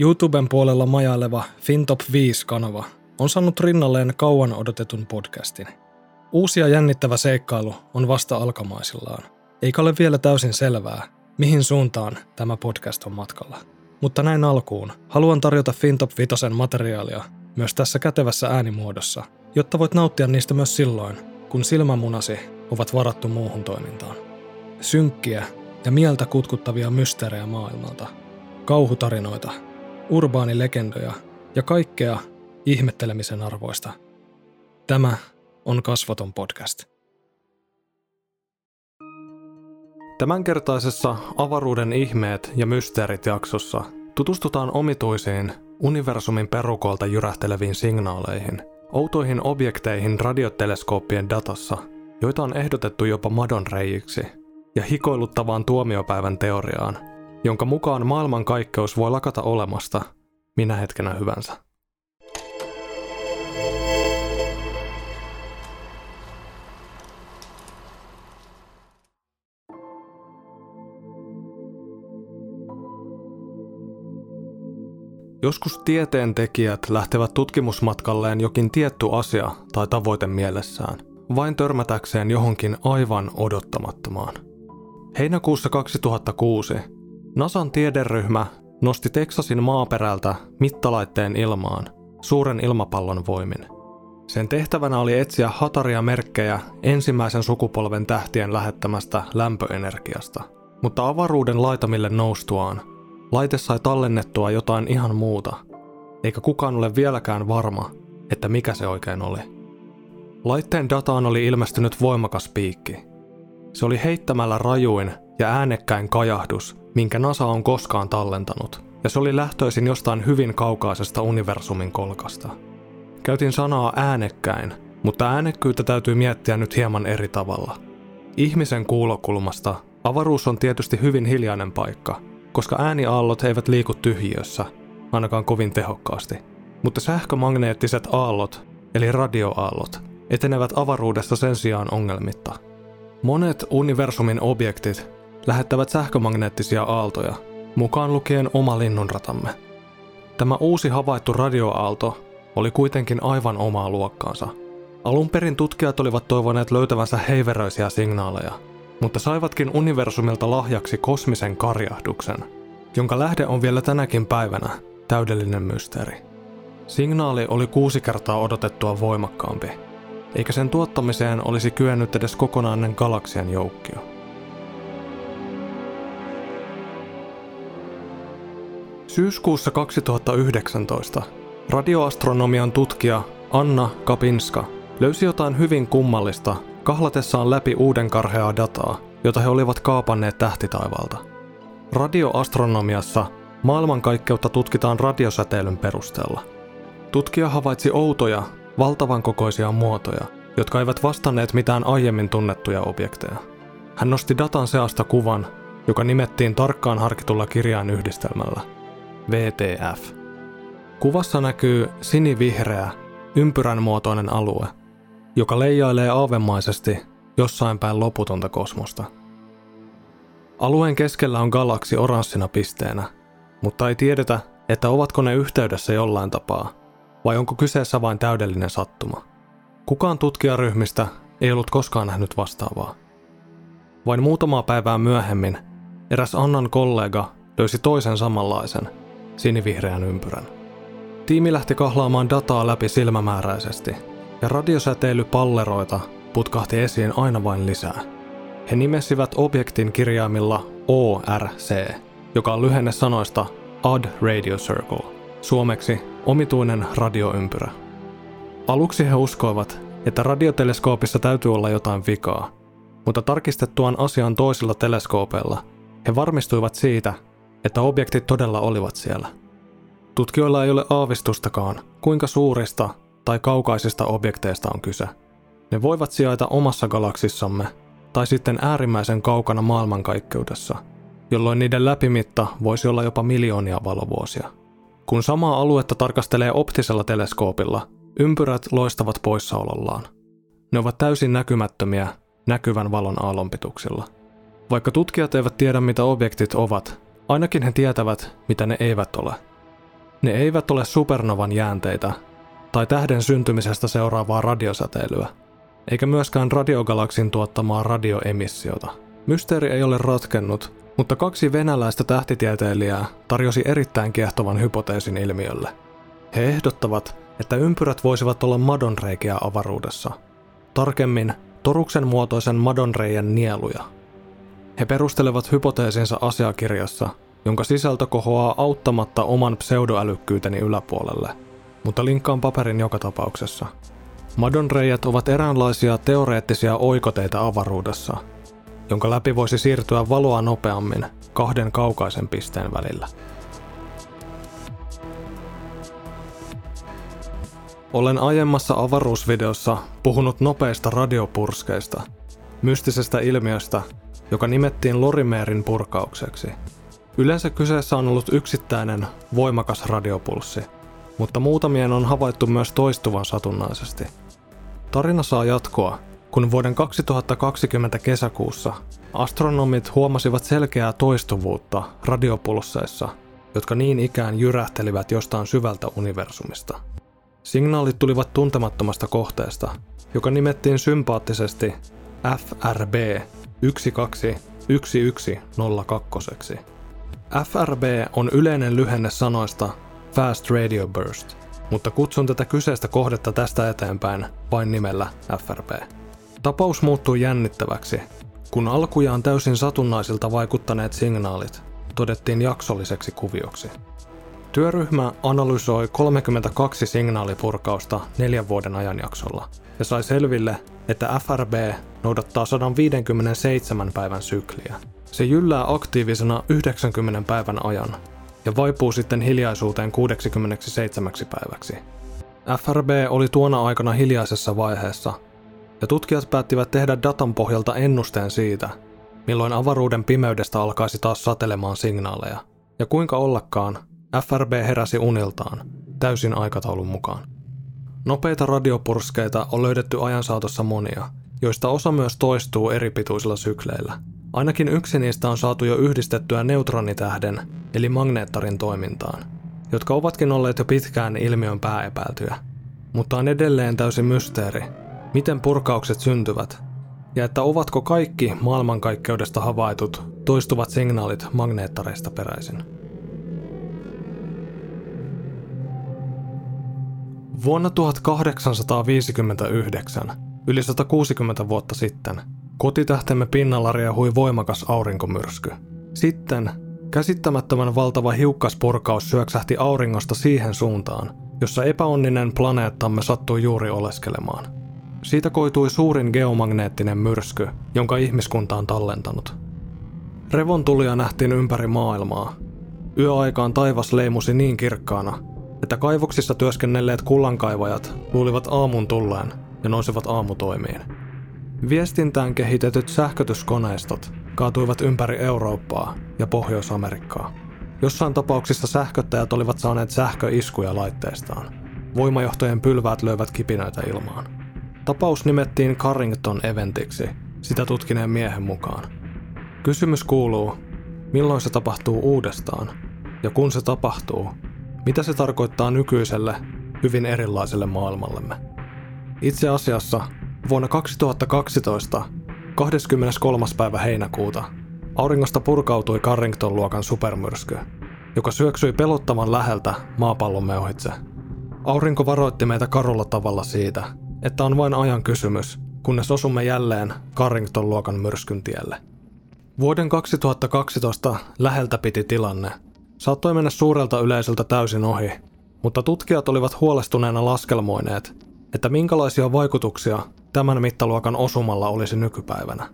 YouTuben puolella majaileva FinTop 5-kanava on saanut rinnalleen kauan odotetun podcastin. Uusi ja jännittävä seikkailu on vasta alkamaisillaan, eikä ole vielä täysin selvää, mihin suuntaan tämä podcast on matkalla. Mutta näin alkuun haluan tarjota FinTop 5 materiaalia myös tässä kätevässä äänimuodossa, jotta voit nauttia niistä myös silloin, kun silmämunasi ovat varattu muuhun toimintaan. Synkkiä ja mieltä kutkuttavia mysteerejä maailmalta, kauhutarinoita, urbaanilegendoja ja kaikkea ihmettelemisen arvoista. Tämä on Kasvoton podcast. Tämänkertaisessa avaruuden ihmeet ja mysteerit jaksossa tutustutaan omituisiin universumin perukolta jyrähteleviin signaaleihin, outoihin objekteihin radioteleskooppien datassa, joita on ehdotettu jopa madonreijiksi, ja hikoiluttavaan tuomiopäivän teoriaan, jonka mukaan maailmankaikkeus voi lakata olemasta minä hetkenä hyvänsä. Joskus tieteentekijät lähtevät tutkimusmatkalleen jokin tietty asia tai tavoite mielessään, vain törmätäkseen johonkin aivan odottamattomaan. Heinäkuussa 2006 NASAn tiederyhmä nosti Teksasin maaperältä mittalaitteen ilmaan suuren ilmapallon voimin. Sen tehtävänä oli etsiä hataria merkkejä ensimmäisen sukupolven tähtien lähettämästä lämpöenergiasta, mutta avaruuden laitamille noustuaan laite sai tallennettua jotain ihan muuta, eikä kukaan ole vieläkään varma, että mikä se oikein oli. Laitteen dataan oli ilmestynyt voimakas piikki. Se oli heittämällä rajuin ja äänekkäin kajahdus, minkä NASA on koskaan tallentanut, ja se oli lähtöisin jostain hyvin kaukaisesta universumin kolkasta. Käytin sanaa äänekkäin, mutta äänekkyyttä täytyy miettiä nyt hieman eri tavalla. Ihmisen kuulokulmasta avaruus on tietysti hyvin hiljainen paikka, koska ääniaallot eivät liiku tyhjiössä, ainakaan kovin tehokkaasti. Mutta sähkömagneettiset aallot, eli radioaallot, etenevät avaruudessa sen sijaan ongelmitta. Monet universumin objektit lähettävät sähkömagneettisia aaltoja, mukaan lukien oma linnunratamme. Tämä uusi havaittu radioaalto oli kuitenkin aivan omaa luokkaansa. Alun perin tutkijat olivat toivoneet löytävänsä heiveröisiä signaaleja, mutta saivatkin universumilta lahjaksi kosmisen karjahduksen, jonka lähde on vielä tänäkin päivänä täydellinen mysteeri. Signaali oli kuusi kertaa odotettua voimakkaampi, eikä sen tuottamiseen olisi kyennyt edes kokonainen galaksien joukkio. Syyskuussa 2019 radioastronomian tutkija Anna Kapinska löysi jotain hyvin kummallista kahlatessaan läpi uuden karheaa dataa, jota he olivat kaapanneet tähtitaivalta. Radioastronomiassa maailmankaikkeutta tutkitaan radiosäteilyn perusteella. Tutkija havaitsi outoja, valtavan kokoisia muotoja, jotka eivät vastanneet mitään aiemmin tunnettuja objekteja. Hän nosti datan seasta kuvan, joka nimettiin tarkkaan harkitulla kirjainyhdistelmällä VTF. Kuvassa näkyy sinivihreä, ympyrän muotoinen alue – joka leijailee aavemaisesti jossain päin loputonta kosmosta. Alueen keskellä on galaksi oranssina pisteenä, mutta ei tiedetä, että ovatko ne yhteydessä jollain tapaa, vai onko kyseessä vain täydellinen sattuma. Kukaan tutkijaryhmistä ei ollut koskaan nähnyt vastaavaa. Vain muutamaa päivää myöhemmin eräs Annan kollega löysi toisen samanlaisen, sinivihreän ympyrän. Tiimi lähti kahlaamaan dataa läpi silmämääräisesti – ja radiosäteilypalleroita putkahti esiin aina vain lisää. He nimesivät objektin kirjaimilla ORC, joka on lyhenne sanoista Odd Radio Circle, suomeksi omituinen radioympyrä. Aluksi he uskoivat, että radioteleskoopissa täytyy olla jotain vikaa, mutta tarkistettuaan asian toisilla teleskoopeilla he varmistuivat siitä, että objektit todella olivat siellä. Tutkijoilla ei ole aavistustakaan, kuinka suurista tai kaukaisista objekteista on kyse. Ne voivat sijaita omassa galaksissamme tai sitten äärimmäisen kaukana maailmankaikkeudessa, jolloin niiden läpimitta voisi olla jopa miljoonia valovuosia. Kun samaa aluetta tarkastelee optisella teleskoopilla, ympyrät loistavat poissaolollaan. Ne ovat täysin näkymättömiä näkyvän valon aallonpituksilla. Vaikka tutkijat eivät tiedä mitä objektit ovat, ainakin he tietävät mitä ne eivät ole. Ne eivät ole supernovan jäänteitä tai tähden syntymisestä seuraavaa radiosäteilyä, eikä myöskään radiogalaksin tuottamaa radioemissiota. Mysteeri ei ole ratkennut, mutta kaksi venäläistä tähtitieteilijää tarjosi erittäin kiehtovan hypoteesin ilmiölle. He ehdottavat, että ympyrät voisivat olla madonreikiä avaruudessa. Tarkemmin, toruksen muotoisen madonreijän nieluja. He perustelevat hypoteesinsa asiakirjassa, jonka sisältö kohoaa auttamatta oman pseudoälykkyyteni yläpuolelle, mutta linkkaan paperin joka tapauksessa. Madonreijät ovat eräänlaisia teoreettisia oikoteita avaruudessa, jonka läpi voisi siirtyä valoa nopeammin kahden kaukaisen pisteen välillä. Olen aiemmassa avaruusvideossa puhunut nopeista radiopurskeista, mystisestä ilmiöstä, joka nimettiin Lorimeerin purkaukseksi. Yleensä kyseessä on ollut yksittäinen, voimakas radiopulssi, mutta muutamien on havaittu myös toistuvan satunnaisesti. Tarina saa jatkoa, kun vuoden 2020 kesäkuussa astronomit huomasivat selkeää toistuvuutta radiopulsseissa, jotka niin ikään jyrähtelivät jostain syvältä universumista. Signaalit tulivat tuntemattomasta kohteesta, joka nimettiin sympaattisesti FRB 121102. FRB on yleinen lyhenne sanoista Fast Radio Burst, mutta kutsun tätä kyseistä kohdetta tästä eteenpäin vain nimellä FRB. Tapaus muuttui jännittäväksi, kun alkujaan täysin satunnaisilta vaikuttaneet signaalit todettiin jaksolliseksi kuvioksi. Työryhmä analysoi 32 signaalipurkausta neljän vuoden ajanjaksolla ja sai selville, että FRB noudattaa 157 päivän sykliä. Se jyllää aktiivisena 90 päivän ajan ja vaipuu sitten hiljaisuuteen 67 päiväksi. FRB oli tuona aikana hiljaisessa vaiheessa, ja tutkijat päättivät tehdä datan pohjalta ennusteen siitä, milloin avaruuden pimeydestä alkaisi taas satelemaan signaaleja. Ja kuinka ollakaan, FRB heräsi uniltaan, täysin aikataulun mukaan. Nopeita radiopurskeita on löydetty ajan saatossa monia, joista osa myös toistuu eri pituisilla sykleillä. Ainakin yksi niistä on saatu jo yhdistettyä neutronitähden, eli magneettarin toimintaan, jotka ovatkin olleet jo pitkään ilmiön pääepäiltyjä. Mutta on edelleen täysin mysteeri, miten purkaukset syntyvät, ja että ovatko kaikki maailmankaikkeudesta havaitut toistuvat signaalit magneettareista peräisin. Vuonna 1859, yli 160 vuotta sitten, kotitähtemme pinnalla riehui voimakas aurinkomyrsky. Sitten käsittämättömän valtava hiukkaspurkaus syöksähti auringosta siihen suuntaan, jossa epäonninen planeettamme sattui juuri oleskelemaan. Siitä koitui suurin geomagneettinen myrsky, jonka ihmiskunta on tallentanut. Revontulia nähtiin ympäri maailmaa. Yöaikaan taivas leimusi niin kirkkaana, että kaivoksissa työskennelleet kullankaivajat luulivat aamun tulleen ja nousivat aamutoimiin. Viestintään kehitetyt sähkötyskoneistot kaatuivat ympäri Eurooppaa ja Pohjois-Amerikkaa. Jossain tapauksissa sähköttäjät olivat saaneet sähköiskuja laitteestaan. Voimajohtojen pylväät löivät kipinöitä ilmaan. Tapaus nimettiin Carrington-eventiksi, sitä tutkineen miehen mukaan. Kysymys kuuluu, milloin se tapahtuu uudestaan? Ja kun se tapahtuu, mitä se tarkoittaa nykyiselle, hyvin erilaiselle maailmallemme? Itse asiassa vuonna 2012, 23. päivä heinäkuuta, auringosta purkautui Carrington-luokan supermyrsky, joka syöksyi pelottavan läheltä maapallomme ohitse. Aurinko varoitti meitä karulla tavalla siitä, että on vain ajan kysymys, kunnes osumme jälleen Carrington-luokan myrskyn tielle. Vuoden 2012 läheltä piti tilanne saattoi mennä suurelta yleisöltä täysin ohi, mutta tutkijat olivat huolestuneena laskelmoineet, että minkälaisia vaikutuksia tämän mittaluokan osumalla olisi nykypäivänä.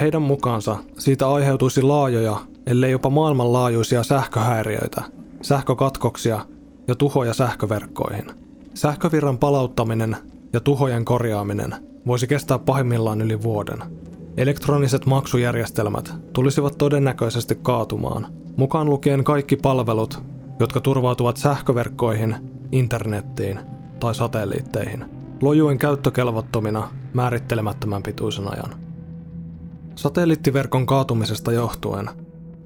Heidän mukaansa siitä aiheutuisi laajoja, ellei jopa maailmanlaajuisia sähköhäiriöitä, sähkökatkoksia ja tuhoja sähköverkkoihin. Sähkövirran palauttaminen ja tuhojen korjaaminen voisi kestää pahimmillaan yli vuoden. Elektroniset maksujärjestelmät tulisivat todennäköisesti kaatumaan, mukaan lukien kaikki palvelut, jotka turvautuvat sähköverkkoihin, internettiin tai satelliitteihin, lojuen käyttökelvottomina määrittelemättömän pituisen ajan. Satelliittiverkon kaatumisesta johtuen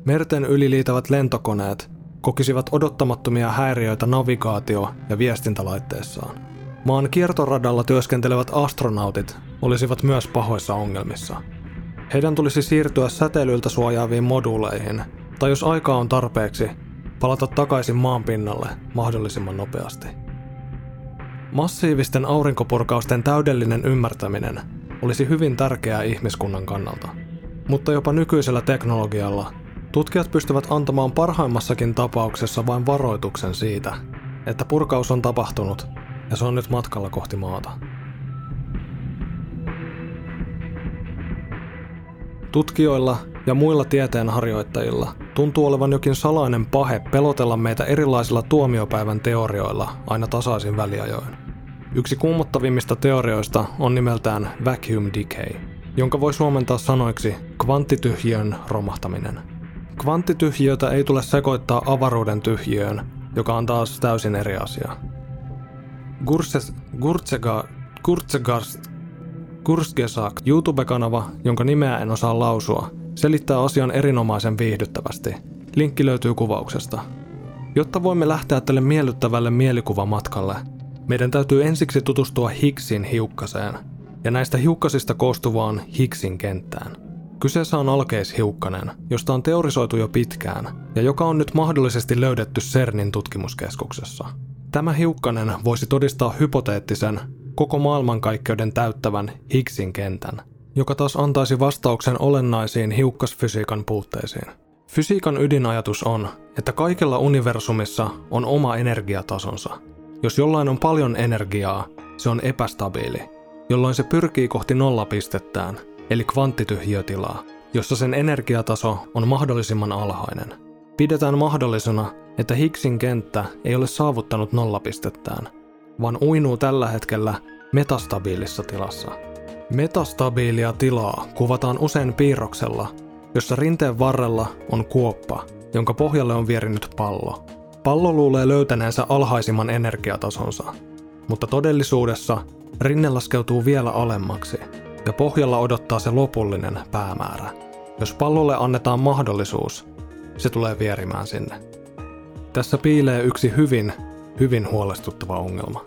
merten yliliitävät lentokoneet kokisivat odottamattomia häiriöitä navigaatio- ja viestintälaitteessaan. Maan kiertoradalla työskentelevät astronautit olisivat myös pahoissa ongelmissa. Heidän tulisi siirtyä säteilyltä suojaaviin moduuleihin, tai jos aikaa on tarpeeksi, palata takaisin maan pinnalle mahdollisimman nopeasti. Massiivisten aurinkopurkausten täydellinen ymmärtäminen olisi hyvin tärkeää ihmiskunnan kannalta. Mutta jopa nykyisellä teknologialla tutkijat pystyvät antamaan parhaimmassakin tapauksessa vain varoituksen siitä, että purkaus on tapahtunut ja se on nyt matkalla kohti maata. Tutkijoilla ja muilla tieteenharjoittajilla tuntuu olevan jokin salainen pahe pelotella meitä erilaisilla tuomiopäivän teorioilla aina tasaisin väliajoin. Yksi kuumottavimmista teorioista on nimeltään vacuum decay, jonka voi suomentaa sanoiksi kvanttityhjiön romahtaminen. Kvanttityhjiötä ei tule sekoittaa avaruuden tyhjiöön, joka on taas täysin eri asia. Gurses, Gurtsega, Gurtsegast, Kurskesak, YouTube-kanava, jonka nimeä en osaa lausua, selittää asian erinomaisen viihdyttävästi. Linkki löytyy kuvauksesta. Jotta voimme lähteä tälle miellyttävälle mielikuvamatkalle, meidän täytyy ensiksi tutustua Higgsin hiukkaseen ja näistä hiukkasista koostuvaan Higgsin kenttään. Kyseessä on alkeishiukkanen, josta on teorisoitu jo pitkään ja joka on nyt mahdollisesti löydetty CERNin tutkimuskeskuksessa. Tämä hiukkanen voisi todistaa hypoteettisen, koko maailmankaikkeuden täyttävän Higgsin kentän, joka taas antaisi vastauksen olennaisiin hiukkasfysiikan puutteisiin. Fysiikan ydinajatus on, että kaikella universumissa on oma energiatasonsa. Jos jollain on paljon energiaa, se on epästabiili, jolloin se pyrkii kohti nollapistettään, eli kvanttityhjiötilaa, jossa sen energiataso on mahdollisimman alhainen. Pidetään mahdollisena, että Higgsin kenttä ei ole saavuttanut nollapistettään, vaan uinuu tällä hetkellä metastabiilissa tilassa. Metastabiilia tilaa kuvataan usein piirroksella, jossa rinteen varrella on kuoppa, jonka pohjalle on vierinyt pallo. Pallo luulee löytäneensä alhaisimman energiatasonsa, mutta todellisuudessa rinne laskeutuu vielä alemmaksi ja pohjalla odottaa se lopullinen päämäärä. Jos pallolle annetaan mahdollisuus, se tulee vierimään sinne. Tässä piilee yksi hyvin, hyvin huolestuttava ongelma.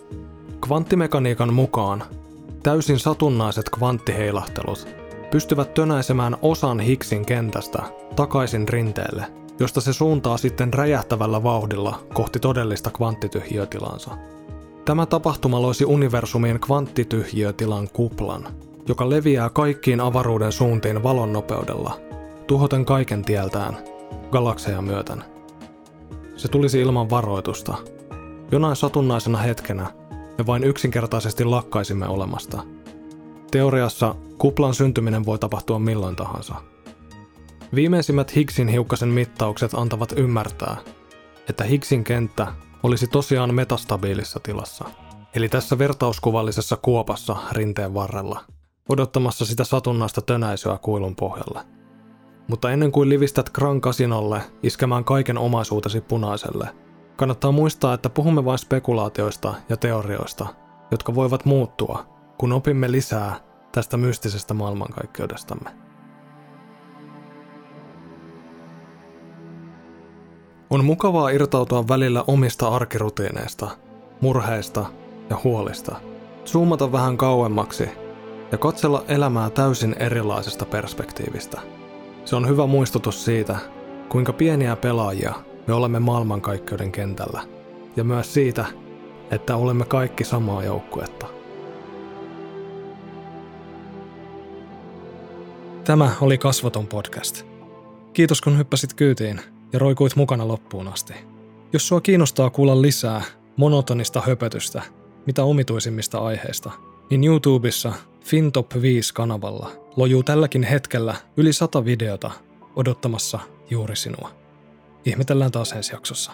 Kvanttimekaniikan mukaan täysin satunnaiset kvanttiheilahtelut pystyvät tönäisemään osan Higgsin kentästä takaisin rinteelle, josta se suuntaa sitten räjähtävällä vauhdilla kohti todellista kvanttityhjiötilansa. Tämä tapahtuma loisi universumin kvanttityhjiötilan kuplan, joka leviää kaikkiin avaruuden suuntiin valon nopeudella, tuhoten kaiken tieltään, galakseja myöten. Se tulisi ilman varoitusta. Jonain satunnaisena hetkenä me vain yksinkertaisesti lakkaisimme olemasta. Teoriassa kuplan syntyminen voi tapahtua milloin tahansa. Viimeisimmät Higgsin hiukkasen mittaukset antavat ymmärtää, että Higgsin kenttä olisi tosiaan metastabiilissa tilassa, eli tässä vertauskuvallisessa kuopassa rinteen varrella, odottamassa sitä satunnaista tönäisyä kuilun pohjalle. Mutta ennen kuin livistät Gran Casinolle iskemään kaiken omaisuutesi punaiselle, kannattaa muistaa, että puhumme vain spekulaatioista ja teorioista, jotka voivat muuttua, kun opimme lisää tästä mystisestä maailmankaikkeudestamme. On mukavaa irtautua välillä omista arkirutiineista, murheista ja huolista, zoomata vähän kauemmaksi ja katsella elämää täysin erilaisesta perspektiivistä – se on hyvä muistutus siitä, kuinka pieniä pelaajia me olemme maailmankaikkeuden kentällä, ja myös siitä, että olemme kaikki samaa joukkuetta. Tämä oli Kasvaton podcast. Kiitos kun hyppäsit kyytiin ja roikuit mukana loppuun asti. Jos sua kiinnostaa kuulla lisää monotonista höpötystä, mitä omituisimmista aiheista, niin YouTubessa FinTop 5-kanavalla lojuu tälläkin hetkellä yli sata videota odottamassa juuri sinua. Ihmetellään taas ensi jaksossa.